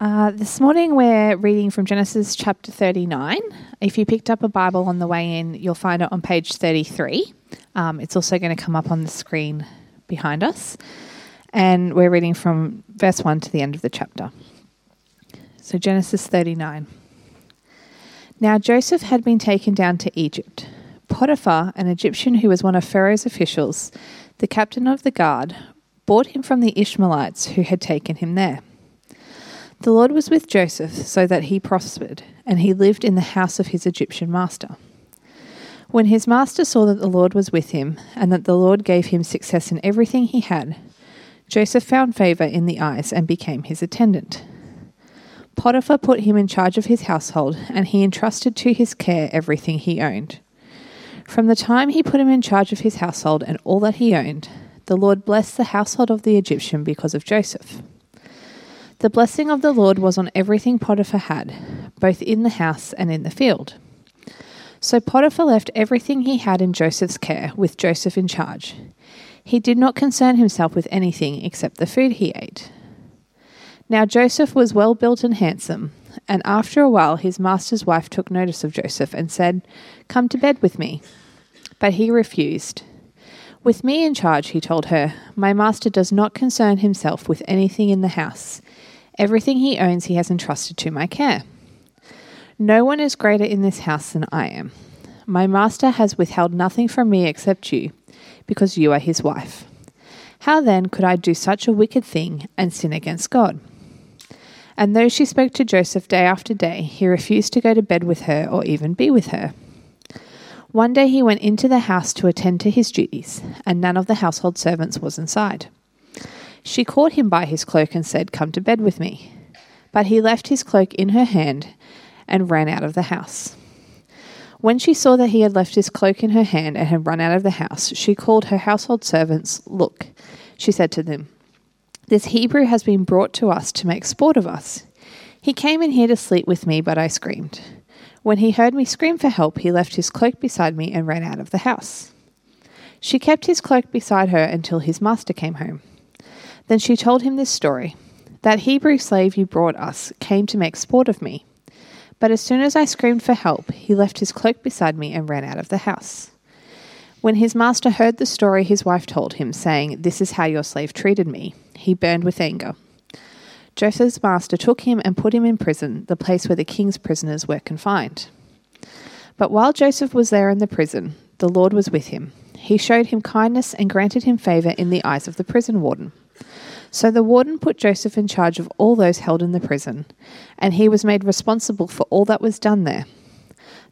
Uh, this morning we're reading from Genesis chapter 39. If you picked up a Bible on the way in, you'll find it on page 33. Um, it's also going to come up on the screen behind us. And we're reading from verse 1 to the end of the chapter. So, Genesis 39. Now Joseph had been taken down to Egypt. Potiphar, an Egyptian who was one of Pharaoh's officials, the captain of the guard, bought him from the Ishmaelites who had taken him there. The Lord was with Joseph so that he prospered, and he lived in the house of his Egyptian master. When his master saw that the Lord was with him, and that the Lord gave him success in everything he had, Joseph found favor in the eyes and became his attendant. Potiphar put him in charge of his household, and he entrusted to his care everything he owned. From the time he put him in charge of his household and all that he owned, the Lord blessed the household of the Egyptian because of Joseph. The blessing of the Lord was on everything Potiphar had, both in the house and in the field. So Potiphar left everything he had in Joseph's care, with Joseph in charge. He did not concern himself with anything except the food he ate. Now Joseph was well built and handsome, and after a while his master's wife took notice of Joseph and said, Come to bed with me. But he refused. With me in charge, he told her, my master does not concern himself with anything in the house. Everything he owns he has entrusted to my care. No one is greater in this house than I am. My master has withheld nothing from me except you, because you are his wife. How then could I do such a wicked thing and sin against God? And though she spoke to Joseph day after day, he refused to go to bed with her or even be with her. One day he went into the house to attend to his duties, and none of the household servants was inside. She caught him by his cloak and said, Come to bed with me. But he left his cloak in her hand and ran out of the house. When she saw that he had left his cloak in her hand and had run out of the house, she called her household servants. Look, she said to them, This Hebrew has been brought to us to make sport of us. He came in here to sleep with me, but I screamed. When he heard me scream for help, he left his cloak beside me and ran out of the house. She kept his cloak beside her until his master came home. Then she told him this story That Hebrew slave you brought us came to make sport of me. But as soon as I screamed for help, he left his cloak beside me and ran out of the house. When his master heard the story his wife told him, saying, This is how your slave treated me, he burned with anger. Joseph's master took him and put him in prison, the place where the king's prisoners were confined. But while Joseph was there in the prison, the Lord was with him. He showed him kindness and granted him favor in the eyes of the prison warden. So the warden put Joseph in charge of all those held in the prison, and he was made responsible for all that was done there.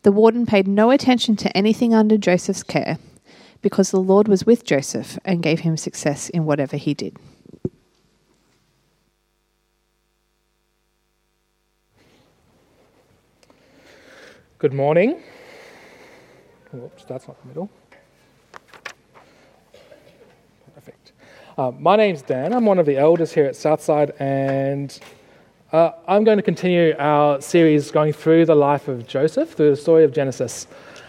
The warden paid no attention to anything under Joseph's care, because the Lord was with Joseph and gave him success in whatever he did. Good morning. Whoops, that's not the middle. Uh, my name's Dan. I'm one of the elders here at Southside, and uh, I'm going to continue our series going through the life of Joseph, through the story of Genesis.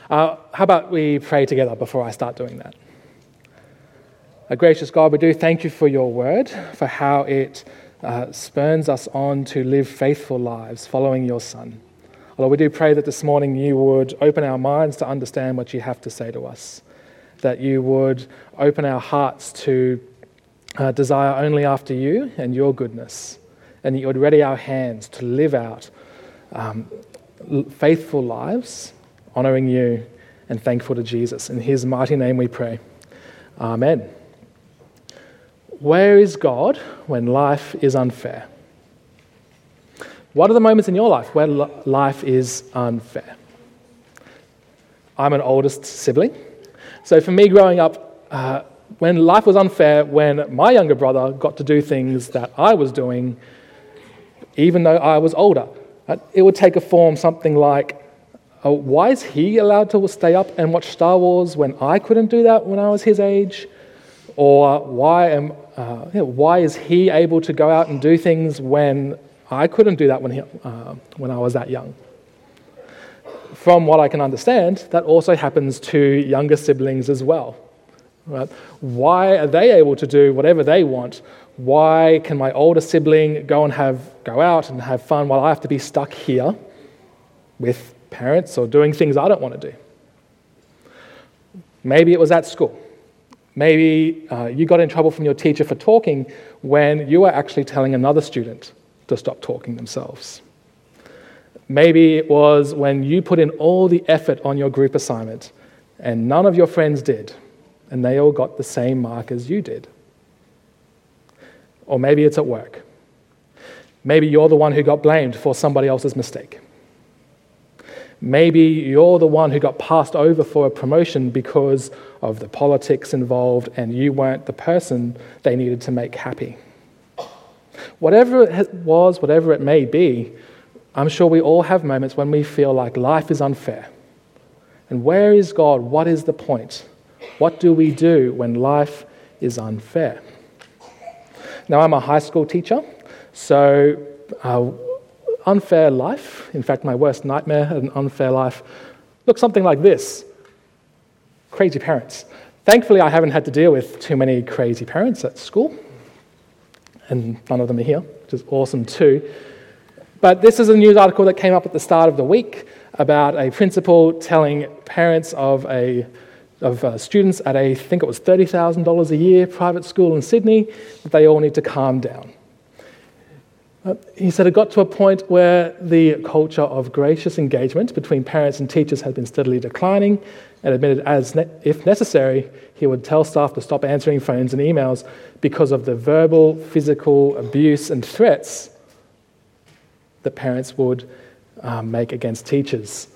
Uh, how about we pray together before I start doing that? A gracious God, we do thank you for your word, for how it uh, spurns us on to live faithful lives following your Son. Lord, we do pray that this morning you would open our minds to understand what you have to say to us, that you would open our hearts to uh, desire only after you and your goodness, and that you would ready our hands to live out um, faithful lives, honoring you and thankful to Jesus. In his mighty name we pray. Amen. Where is God when life is unfair? What are the moments in your life where life is unfair? I'm an oldest sibling. So for me growing up, uh, when life was unfair, when my younger brother got to do things that I was doing, even though I was older, uh, it would take a form something like, oh, why is he allowed to stay up and watch Star Wars when I couldn't do that when I was his age? Or why, am, uh, why is he able to go out and do things when I couldn't do that when, he, uh, when I was that young? From what I can understand, that also happens to younger siblings as well. Right? Why are they able to do whatever they want Why can my older sibling go and have go out and have fun while I have to be stuck here with parents or doing things I don't want to do? Maybe it was at school. Maybe uh, you got in trouble from your teacher for talking when you were actually telling another student to stop talking themselves. Maybe it was when you put in all the effort on your group assignment and none of your friends did, and they all got the same mark as you did. Or maybe it's at work. Maybe you're the one who got blamed for somebody else's mistake. Maybe you're the one who got passed over for a promotion because of the politics involved and you weren't the person they needed to make happy. Whatever it was, whatever it may be, I'm sure we all have moments when we feel like life is unfair. And where is God? What is the point? What do we do when life is unfair? Now, I'm a high school teacher, so uh, unfair life, in fact, my worst nightmare, an unfair life, looks something like this crazy parents. Thankfully, I haven't had to deal with too many crazy parents at school, and none of them are here, which is awesome too. But this is a news article that came up at the start of the week about a principal telling parents of a of uh, students at a, I think it was $30,000 a year private school in Sydney, that they all need to calm down. Uh, he said it got to a point where the culture of gracious engagement between parents and teachers had been steadily declining, and admitted, as ne- if necessary, he would tell staff to stop answering phones and emails because of the verbal, physical abuse and threats that parents would um, make against teachers.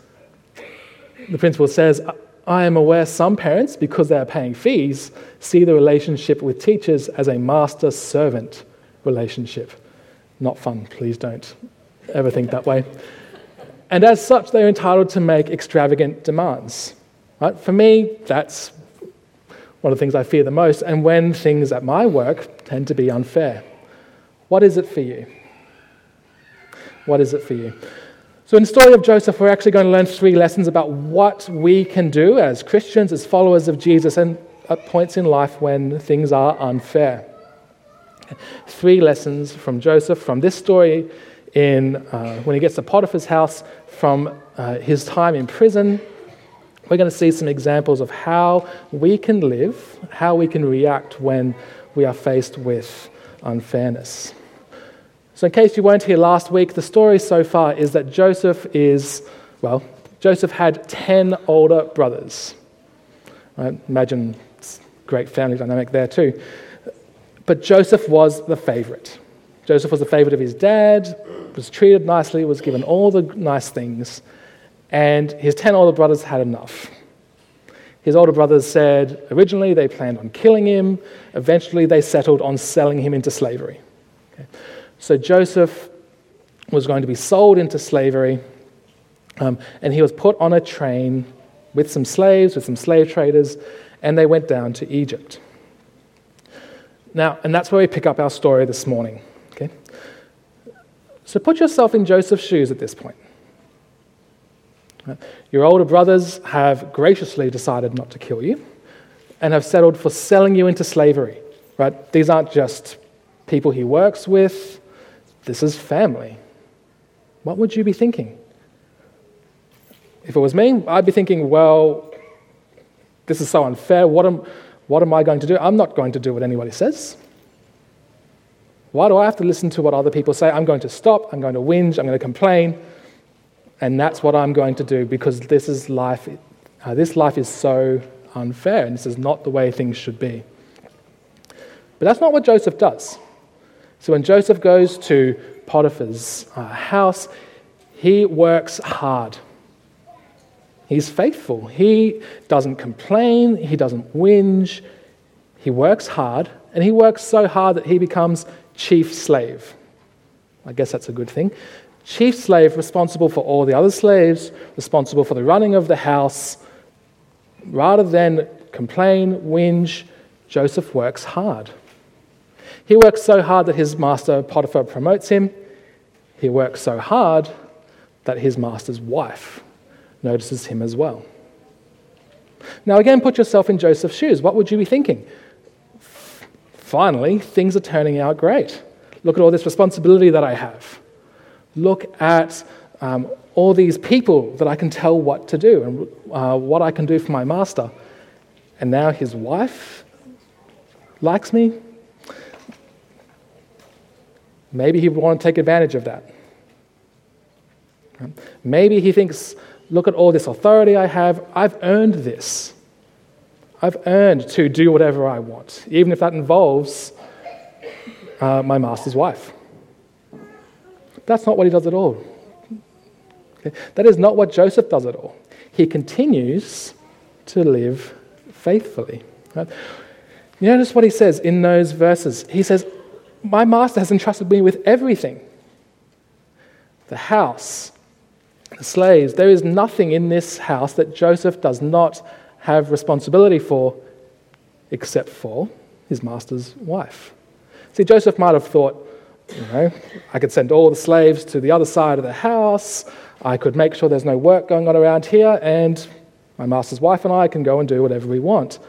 The principal says, I am aware some parents, because they are paying fees, see the relationship with teachers as a master servant relationship. Not fun, please don't ever think that way. And as such, they're entitled to make extravagant demands. Right? For me, that's one of the things I fear the most, and when things at my work tend to be unfair. What is it for you? What is it for you? So, in the story of Joseph, we're actually going to learn three lessons about what we can do as Christians, as followers of Jesus, and at points in life when things are unfair three lessons from Joseph from this story in, uh, when he gets to Potiphar's house, from uh, his time in prison. We're going to see some examples of how we can live, how we can react when we are faced with unfairness. So, in case you weren't here last week, the story so far is that Joseph is, well, Joseph had 10 older brothers. Right? Imagine great family dynamic there, too. But Joseph was the favorite. Joseph was the favorite of his dad, was treated nicely, was given all the nice things, and his 10 older brothers had enough. His older brothers said originally they planned on killing him, eventually they settled on selling him into slavery. Okay. So Joseph was going to be sold into slavery, um, and he was put on a train with some slaves, with some slave traders, and they went down to Egypt. Now, and that's where we pick up our story this morning. Okay? So put yourself in Joseph's shoes at this point. Your older brothers have graciously decided not to kill you and have settled for selling you into slavery. Right? These aren't just people he works with, this is family. What would you be thinking? If it was me, I'd be thinking, well, this is so unfair. What am, what am I going to do? I'm not going to do what anybody says. Why do I have to listen to what other people say? I'm going to stop, I'm going to whinge, I'm going to complain, and that's what I'm going to do because this is life. Uh, this life is so unfair, and this is not the way things should be. But that's not what Joseph does. So when Joseph goes to Potiphar's uh, house, he works hard. He's faithful. He doesn't complain, he doesn't whinge. He works hard, and he works so hard that he becomes chief slave. I guess that's a good thing. Chief slave, responsible for all the other slaves, responsible for the running of the house. Rather than complain, whinge, Joseph works hard. He works so hard that his master Potiphar promotes him. He works so hard that his master's wife notices him as well. Now, again, put yourself in Joseph's shoes. What would you be thinking? finally, things are turning out great. Look at all this responsibility that I have. Look at um, all these people that I can tell what to do and uh, what I can do for my master. And now his wife likes me. Maybe he would want to take advantage of that. Maybe he thinks, look at all this authority I have. I've earned this. I've earned to do whatever I want, even if that involves uh, my master's wife. That's not what he does at all. That is not what Joseph does at all. He continues to live faithfully. Right? You notice what he says in those verses. He says, My master has entrusted me with everything the house, the slaves. There is nothing in this house that Joseph does not have responsibility for except for his master's wife. See, Joseph might have thought, you know, I could send all the slaves to the other side of the house. I could make sure there's no work going on around here, and my master's wife and I can go and do whatever we want.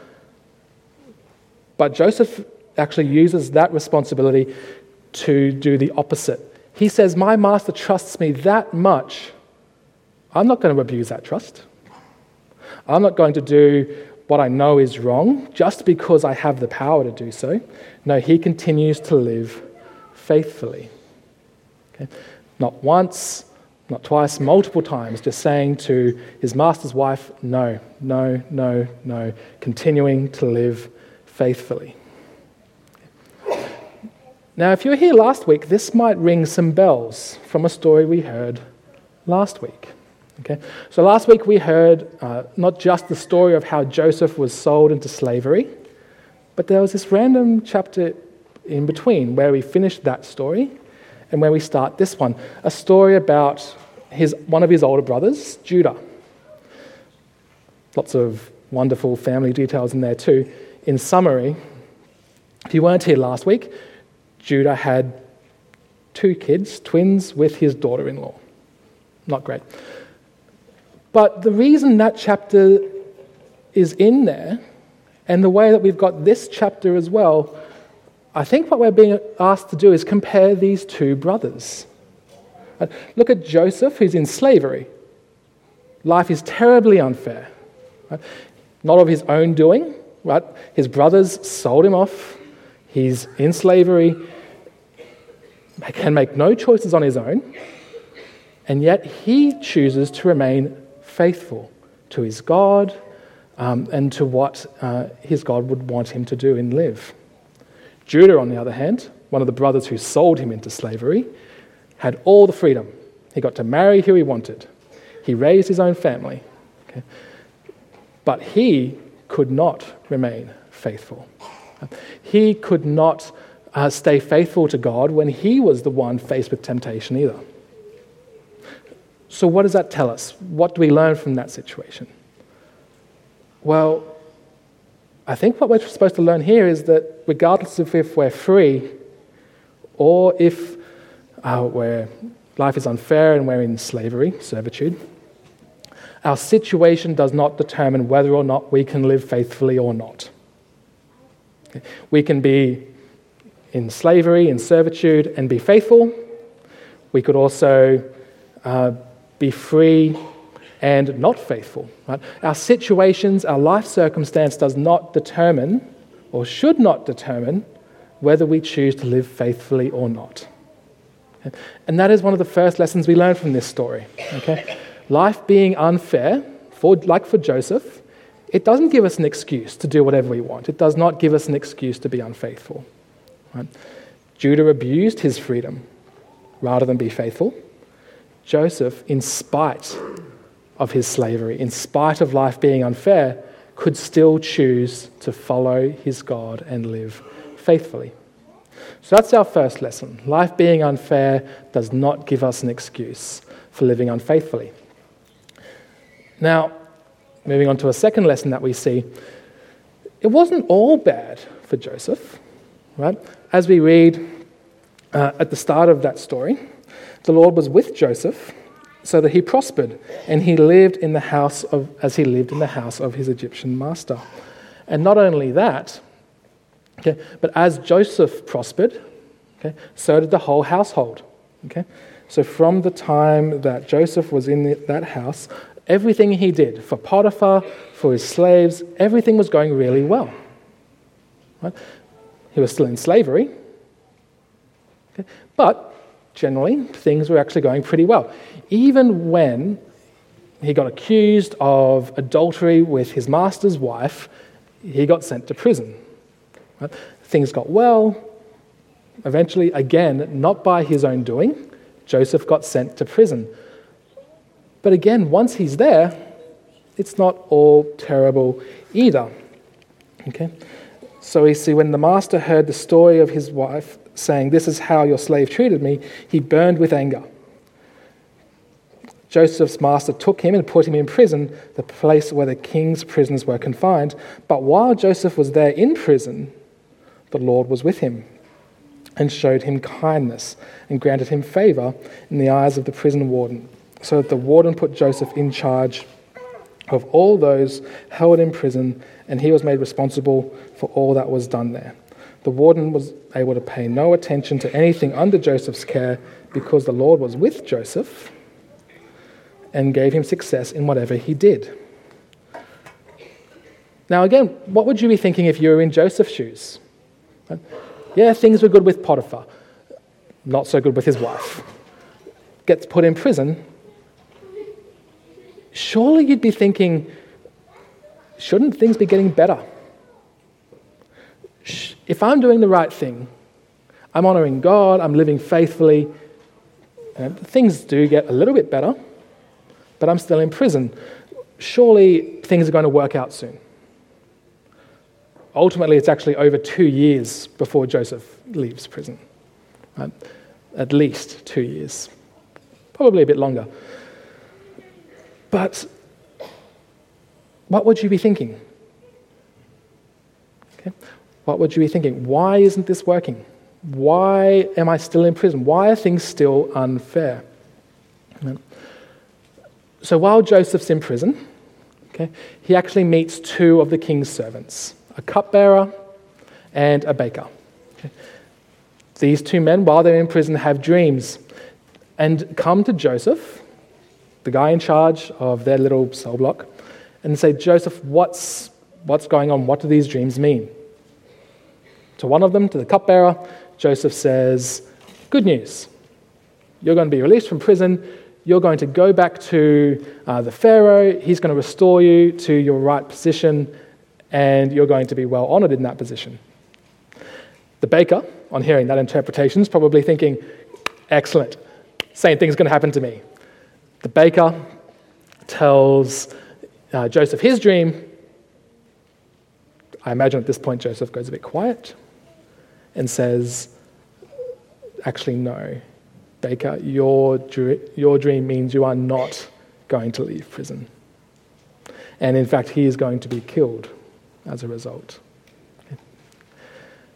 But Joseph actually uses that responsibility to do the opposite. He says, My master trusts me that much. I'm not going to abuse that trust. I'm not going to do what I know is wrong just because I have the power to do so. No, he continues to live faithfully. Okay? Not once, not twice, multiple times, just saying to his master's wife, no, no, no, no, continuing to live faithfully. Now, if you were here last week, this might ring some bells from a story we heard last week. Okay? So last week we heard uh, not just the story of how Joseph was sold into slavery, but there was this random chapter in between where we finished that story and where we start this one a story about his, one of his older brothers, Judah. Lots of wonderful family details in there too. In summary, if you weren't here last week, Judah had two kids, twins, with his daughter in law. Not great. But the reason that chapter is in there, and the way that we've got this chapter as well, I think what we're being asked to do is compare these two brothers. Look at Joseph, who's in slavery. Life is terribly unfair. Not of his own doing, right? His brothers sold him off. He's in slavery, can make no choices on his own, and yet he chooses to remain faithful to his God um, and to what uh, his God would want him to do and live. Judah, on the other hand, one of the brothers who sold him into slavery, had all the freedom. He got to marry who he wanted, he raised his own family. Okay? But he could not remain faithful. He could not uh, stay faithful to God when he was the one faced with temptation either. So, what does that tell us? What do we learn from that situation? Well, I think what we're supposed to learn here is that regardless of if we're free or if uh, we're, life is unfair and we're in slavery, servitude, our situation does not determine whether or not we can live faithfully or not. We can be in slavery, in servitude, and be faithful. We could also uh, be free and not faithful. Right? Our situations, our life circumstance does not determine or should not determine whether we choose to live faithfully or not. And that is one of the first lessons we learn from this story. Okay? Life being unfair, for, like for Joseph, it doesn't give us an excuse to do whatever we want. It does not give us an excuse to be unfaithful. Right? Judah abused his freedom rather than be faithful. Joseph, in spite of his slavery, in spite of life being unfair, could still choose to follow his God and live faithfully. So that's our first lesson. Life being unfair does not give us an excuse for living unfaithfully. Now, moving on to a second lesson that we see, it wasn't all bad for Joseph, right? As we read uh, at the start of that story, the Lord was with Joseph so that he prospered, and he lived in the house of, as he lived in the house of his Egyptian master. And not only that, Okay? But as Joseph prospered, okay, so did the whole household. Okay? So from the time that Joseph was in the, that house, everything he did for Potiphar, for his slaves, everything was going really well. Right? He was still in slavery, okay? but generally things were actually going pretty well. Even when he got accused of adultery with his master's wife, he got sent to prison. Right? Things got well. Eventually, again, not by his own doing, Joseph got sent to prison. But again, once he's there, it's not all terrible either. Okay? So we see when the master heard the story of his wife saying, This is how your slave treated me, he burned with anger. Joseph's master took him and put him in prison, the place where the king's prisoners were confined. But while Joseph was there in prison, the Lord was with him and showed him kindness and granted him favor in the eyes of the prison warden. So that the warden put Joseph in charge of all those held in prison, and he was made responsible for all that was done there. The warden was able to pay no attention to anything under Joseph's care because the Lord was with Joseph and gave him success in whatever he did. Now, again, what would you be thinking if you were in Joseph's shoes? Yeah, things were good with Potiphar, not so good with his wife. Gets put in prison. Surely you'd be thinking, shouldn't things be getting better? If I'm doing the right thing, I'm honoring God, I'm living faithfully, uh, things do get a little bit better but I'm still in prison. Surely things are going to work out soon. Ultimately, it's actually over two years before Joseph leaves prison. Right? At least two years, probably a bit longer. But what would you be thinking? Okay. What would you be thinking? Why isn't this working? Why am I still in prison? Why are things still unfair? So while Joseph's in prison, okay, he actually meets two of the king's servants a cupbearer and a baker. Okay. These two men, while they're in prison, have dreams and come to Joseph, the guy in charge of their little cell block, and say, Joseph, what's, what's going on? What do these dreams mean? To one of them, to the cupbearer, Joseph says, Good news. You're going to be released from prison you're going to go back to uh, the Pharaoh, he's going to restore you to your right position, and you're going to be well honored in that position. The baker, on hearing that interpretation, is probably thinking, excellent, same thing's going to happen to me. The baker tells uh, Joseph his dream. I imagine at this point Joseph goes a bit quiet and says, actually, no, Baker, your, your dream means you are not going to leave prison. And in fact, he is going to be killed as a result.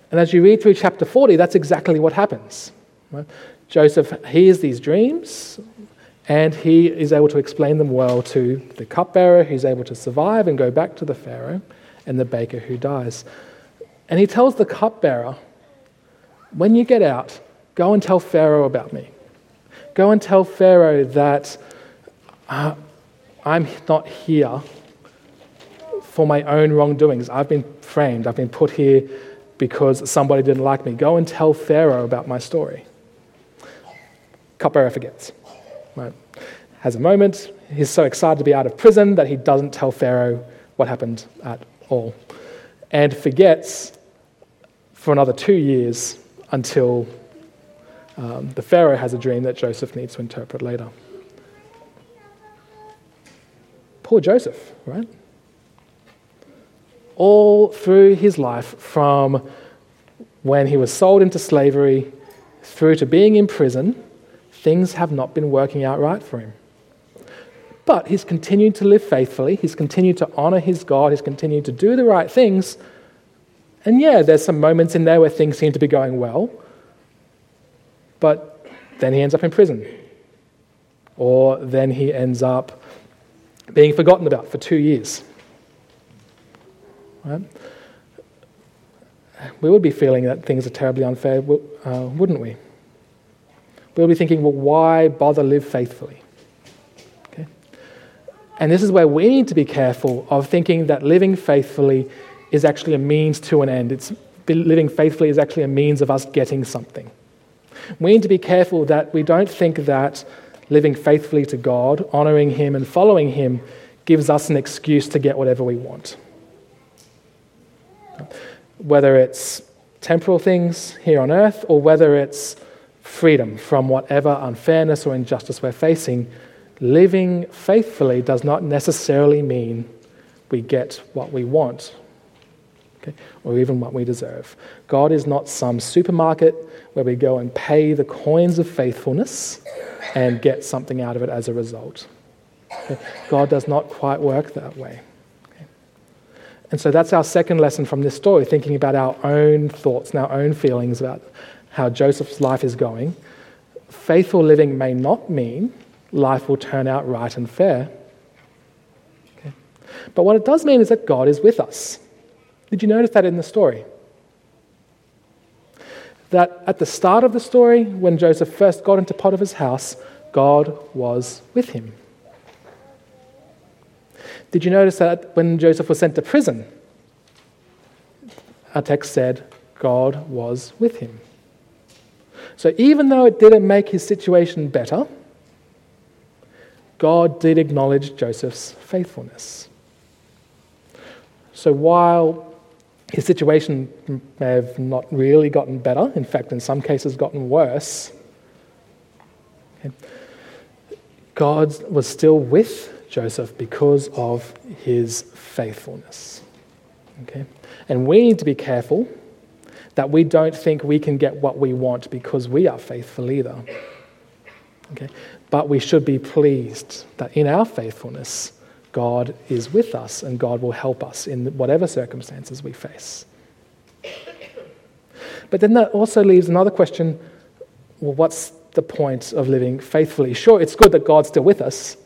And as you read through chapter 40, that's exactly what happens. Right? Joseph hears these dreams and he is able to explain them well to the cupbearer who's able to survive and go back to the Pharaoh and the baker who dies. And he tells the cupbearer, When you get out, go and tell Pharaoh about me. Go and tell Pharaoh that uh, I'm not here for my own wrongdoings. I've been framed, I've been put here because somebody didn't like me. Go and tell Pharaoh about my story. Cupbearer forgets. Has a moment. He's so excited to be out of prison that he doesn't tell Pharaoh what happened at all. And forgets for another two years until um, the Pharaoh has a dream that Joseph needs to interpret later. Poor Joseph, right? All through his life, from when he was sold into slavery through to being in prison, things have not been working out right for him. But he's continued to live faithfully, he's continued to honor his God, he's continued to do the right things. And yeah, there's some moments in there where things seem to be going well, but then he ends up in prison. Or then he ends up being forgotten about for two years. Right? we would be feeling that things are terribly unfair, uh, wouldn't we? We'll be thinking, well, why bother live faithfully? And this is where we need to be careful of thinking that living faithfully is actually a means to an end. It's, living faithfully is actually a means of us getting something. We need to be careful that we don't think that living faithfully to God, honoring Him, and following Him gives us an excuse to get whatever we want. Whether it's temporal things here on earth or whether it's freedom from whatever unfairness or injustice we're facing, living faithfully does not necessarily mean we get what we want okay, or even what we deserve. God is not some supermarket where we go and pay the coins of faithfulness and get something out of it as a result. Okay? God does not quite work that way. And so that's our second lesson from this story, thinking about our own thoughts and our own feelings about how Joseph's life is going. Faithful living may not mean life will turn out right and fair. Okay? But what it does mean is that God is with us. Did you notice that in the story? that at the start of the story, when Joseph first got into Potiphar's house, God was with him. Did you notice that when Joseph was sent to prison, our text said God was with him? So even though it didn't make his situation better, God did acknowledge Joseph's faithfulness. So while his situation may have not really gotten better, in fact, in some cases, gotten worse. Okay. God was still with Joseph because of his faithfulness. Okay? And we need to be careful that we don't think we can get what we want because we are faithful either. Okay? But we should be pleased that in our faithfulness, God is with us and God will help us in whatever circumstances we face. But then that also leaves another question well, what's the point of living faithfully? Sure, it's good that God's still with us.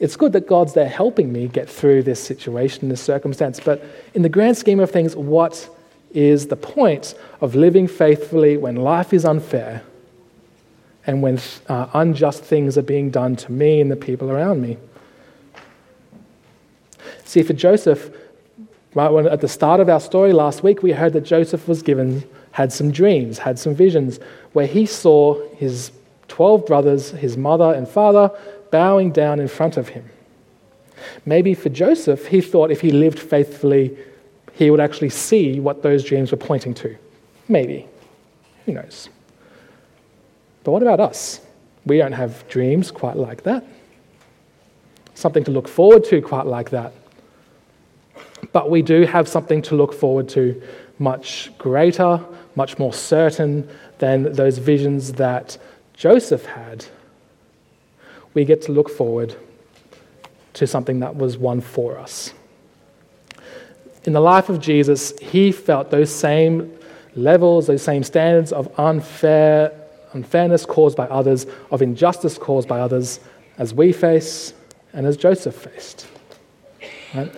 It's good that God's there helping me get through this situation, this circumstance. But in the grand scheme of things, what is the point of living faithfully when life is unfair and when uh, unjust things are being done to me and the people around me? See, for Joseph, right when at the start of our story last week, we heard that Joseph was given, had some dreams, had some visions, where he saw his 12 brothers, his mother and father, bowing down in front of him. Maybe for Joseph, he thought if he lived faithfully, he would actually see what those dreams were pointing to. Maybe. Who knows? But what about us? We don't have dreams quite like that. Something to look forward to quite like that. But we do have something to look forward to much greater, much more certain than those visions that Joseph had. We get to look forward to something that was won for us. In the life of Jesus, he felt those same levels, those same standards of unfair, unfairness caused by others, of injustice caused by others, as we face and as Joseph faced. Right?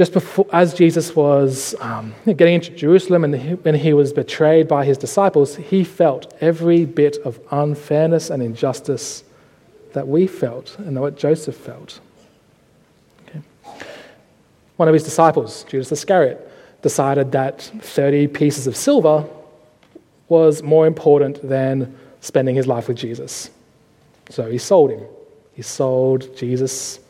just before, as Jesus was um, getting into Jerusalem and he, when he was betrayed by his disciples, he felt every bit of unfairness and injustice that we felt and what Joseph felt. Okay. One of his disciples, Judas Iscariot, decided that 30 pieces of silver was more important than spending his life with Jesus. So he sold him. He sold Jesus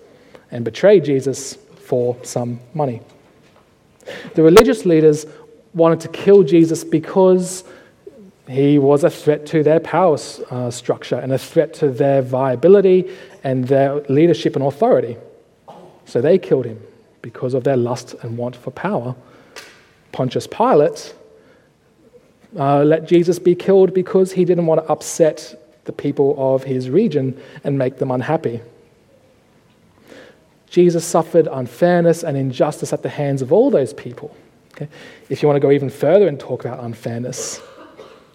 and betrayed Jesus for some money. The religious leaders wanted to kill Jesus because he was a threat to their power uh, structure and a threat to their viability and their leadership and authority. So they killed him because of their lust and want for power. Pontius Pilate uh, let Jesus be killed because he didn't want to upset the people of his region and make them unhappy. Jesus suffered unfairness and injustice at the hands of all those people. Okay? If you want to go even further and talk about unfairness,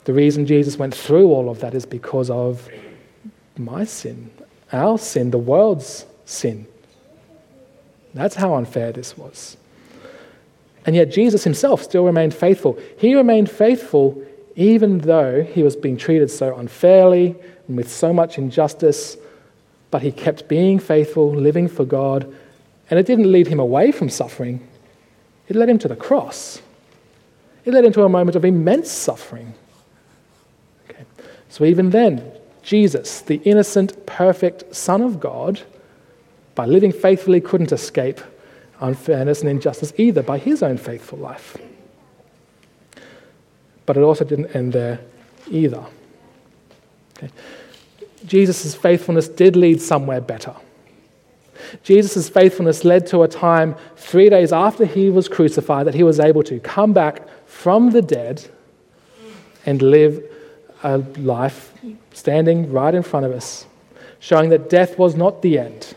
the reason Jesus went through all of that is because of my sin, our sin, the world's sin. That's how unfair this was. And yet Jesus himself still remained faithful. He remained faithful even though he was being treated so unfairly and with so much injustice, but he kept being faithful, living for God, and it didn't lead him away from suffering, it led him to the cross. It led him to a moment of immense suffering. Okay. So even then, Jesus, the innocent, perfect Son of God, by living faithfully, couldn't escape unfairness and injustice either by his own faithful life. But it also didn't end there either. Okay. Jesus' faithfulness did lead somewhere better. Jesus' faithfulness led to a time three days after he was crucified that he was able to come back from the dead and live a life standing right in front of us, showing that death was not the end,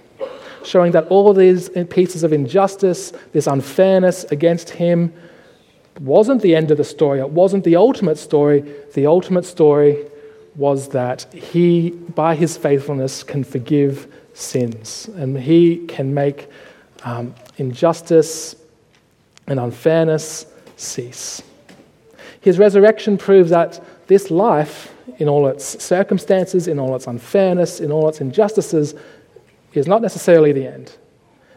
showing that all these pieces of injustice, this unfairness against him, wasn't the end of the story. It wasn't the ultimate story. The ultimate story was that he, by his faithfulness, can forgive sins and he can make um, injustice and unfairness cease. His resurrection proves that this life, in all its circumstances, in all its unfairness, in all its injustices, is not necessarily the end.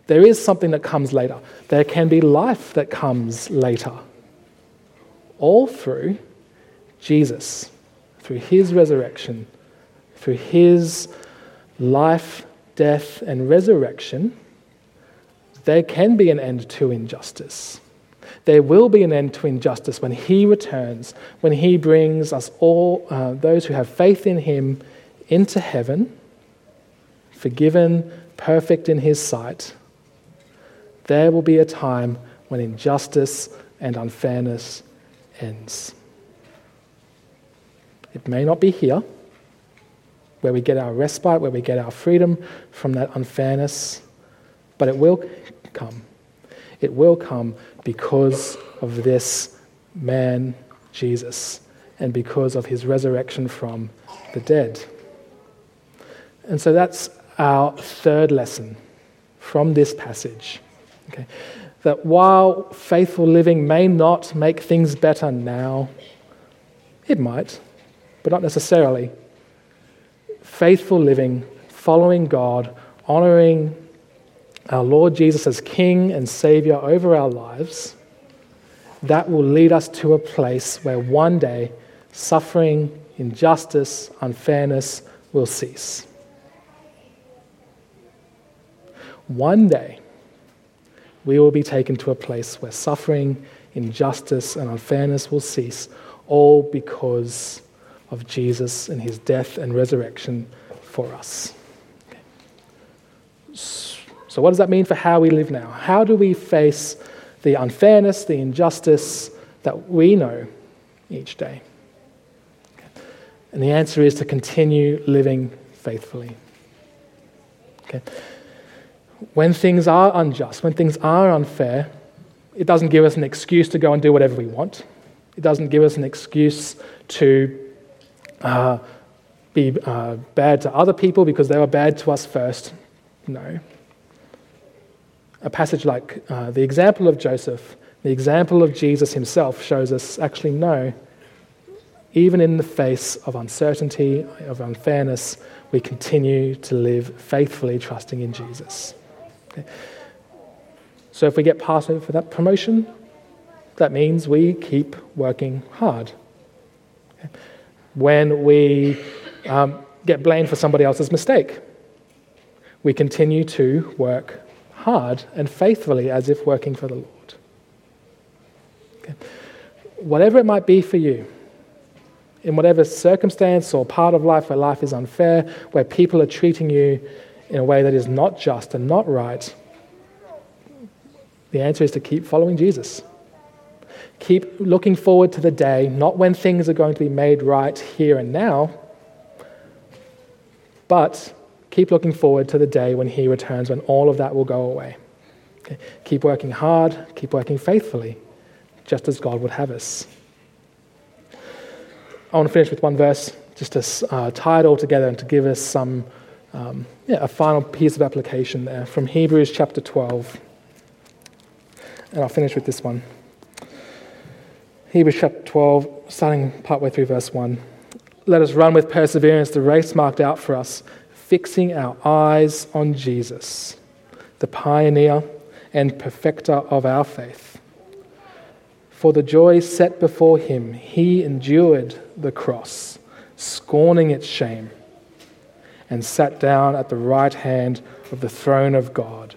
There is something that comes later. There can be life that comes later. All through Jesus, through his resurrection, through his life, death, and resurrection, there can be an end to injustice. There will be an end to injustice when He returns, when He brings us all, uh, those who have faith in Him, into heaven, forgiven, perfect in His sight. There will be a time when injustice and unfairness ends. It may not be here, where we get our respite, where we get our freedom from that unfairness, but it will come. It will come because of this man, Jesus, and because of his resurrection from the dead. And so that's our third lesson from this passage. Okay? That while faithful living may not make things better now, it might, but not necessarily. Faithful living, following God, honoring our Lord Jesus as King and Savior over our lives, that will lead us to a place where one day suffering, injustice, unfairness will cease. One day, we will be taken to a place where suffering, injustice, and unfairness will cease, all because of Jesus and his death and resurrection for us. So, what does that mean for how we live now? How do we face the unfairness, the injustice that we know each day? And the answer is to continue living faithfully. Okay. When things are unjust, when things are unfair, it doesn't give us an excuse to go and do whatever we want. It doesn't give us an excuse to uh, be uh, bad to other people because they were bad to us first. No a passage like uh, the example of Joseph, the example of Jesus himself shows us actually no, even in the face of uncertainty, of unfairness, we continue to live faithfully trusting in Jesus. Okay. So if we get passed over for that promotion, that means we keep working hard. Okay. When we um, get blamed for somebody else's mistake, we continue to work hard and faithfully as if working for the Lord. Okay. Whatever it might be for you, in whatever circumstance or part of life where life is unfair, where people are treating you in a way that is not just and not right, the answer is to keep following Jesus. Keep looking forward to the day, not when things are going to be made right here and now, but keep looking forward to the day when He returns, when all of that will go away. Okay? Keep working hard, keep working faithfully, just as God would have us. I want to finish with one verse just to uh, tie it all together and to give us some, um, yeah, a final piece of application there from Hebrews chapter 12. And I'll finish with this one. Hebrews chapter 12, starting partway through verse 1. Let us run with perseverance the race marked out for us, fixing our eyes on Jesus, the pioneer and perfecter of our faith. For the joy set before him, he endured the cross, scorning its shame, and sat down at the right hand of the throne of God.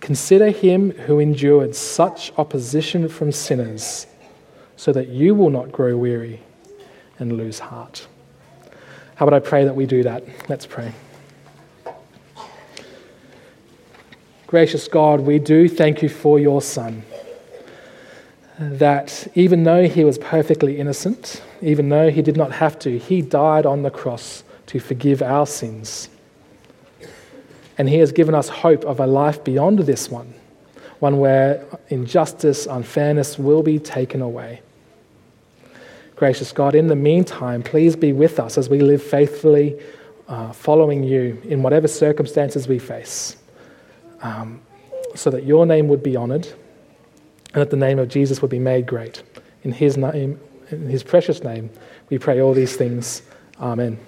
Consider him who endured such opposition from sinners, so that you will not grow weary and lose heart. How would I pray that we do that? Let's pray. Gracious God, we do thank you for your Son. That even though he was perfectly innocent, even though he did not have to, he died on the cross to forgive our sins. And he has given us hope of a life beyond this one, one where injustice, unfairness will be taken away. Gracious God, in the meantime, please be with us as we live faithfully, uh, following you in whatever circumstances we face, um, so that your name would be honored and that the name of Jesus would be made great. In his name, in his precious name, we pray all these things. Amen.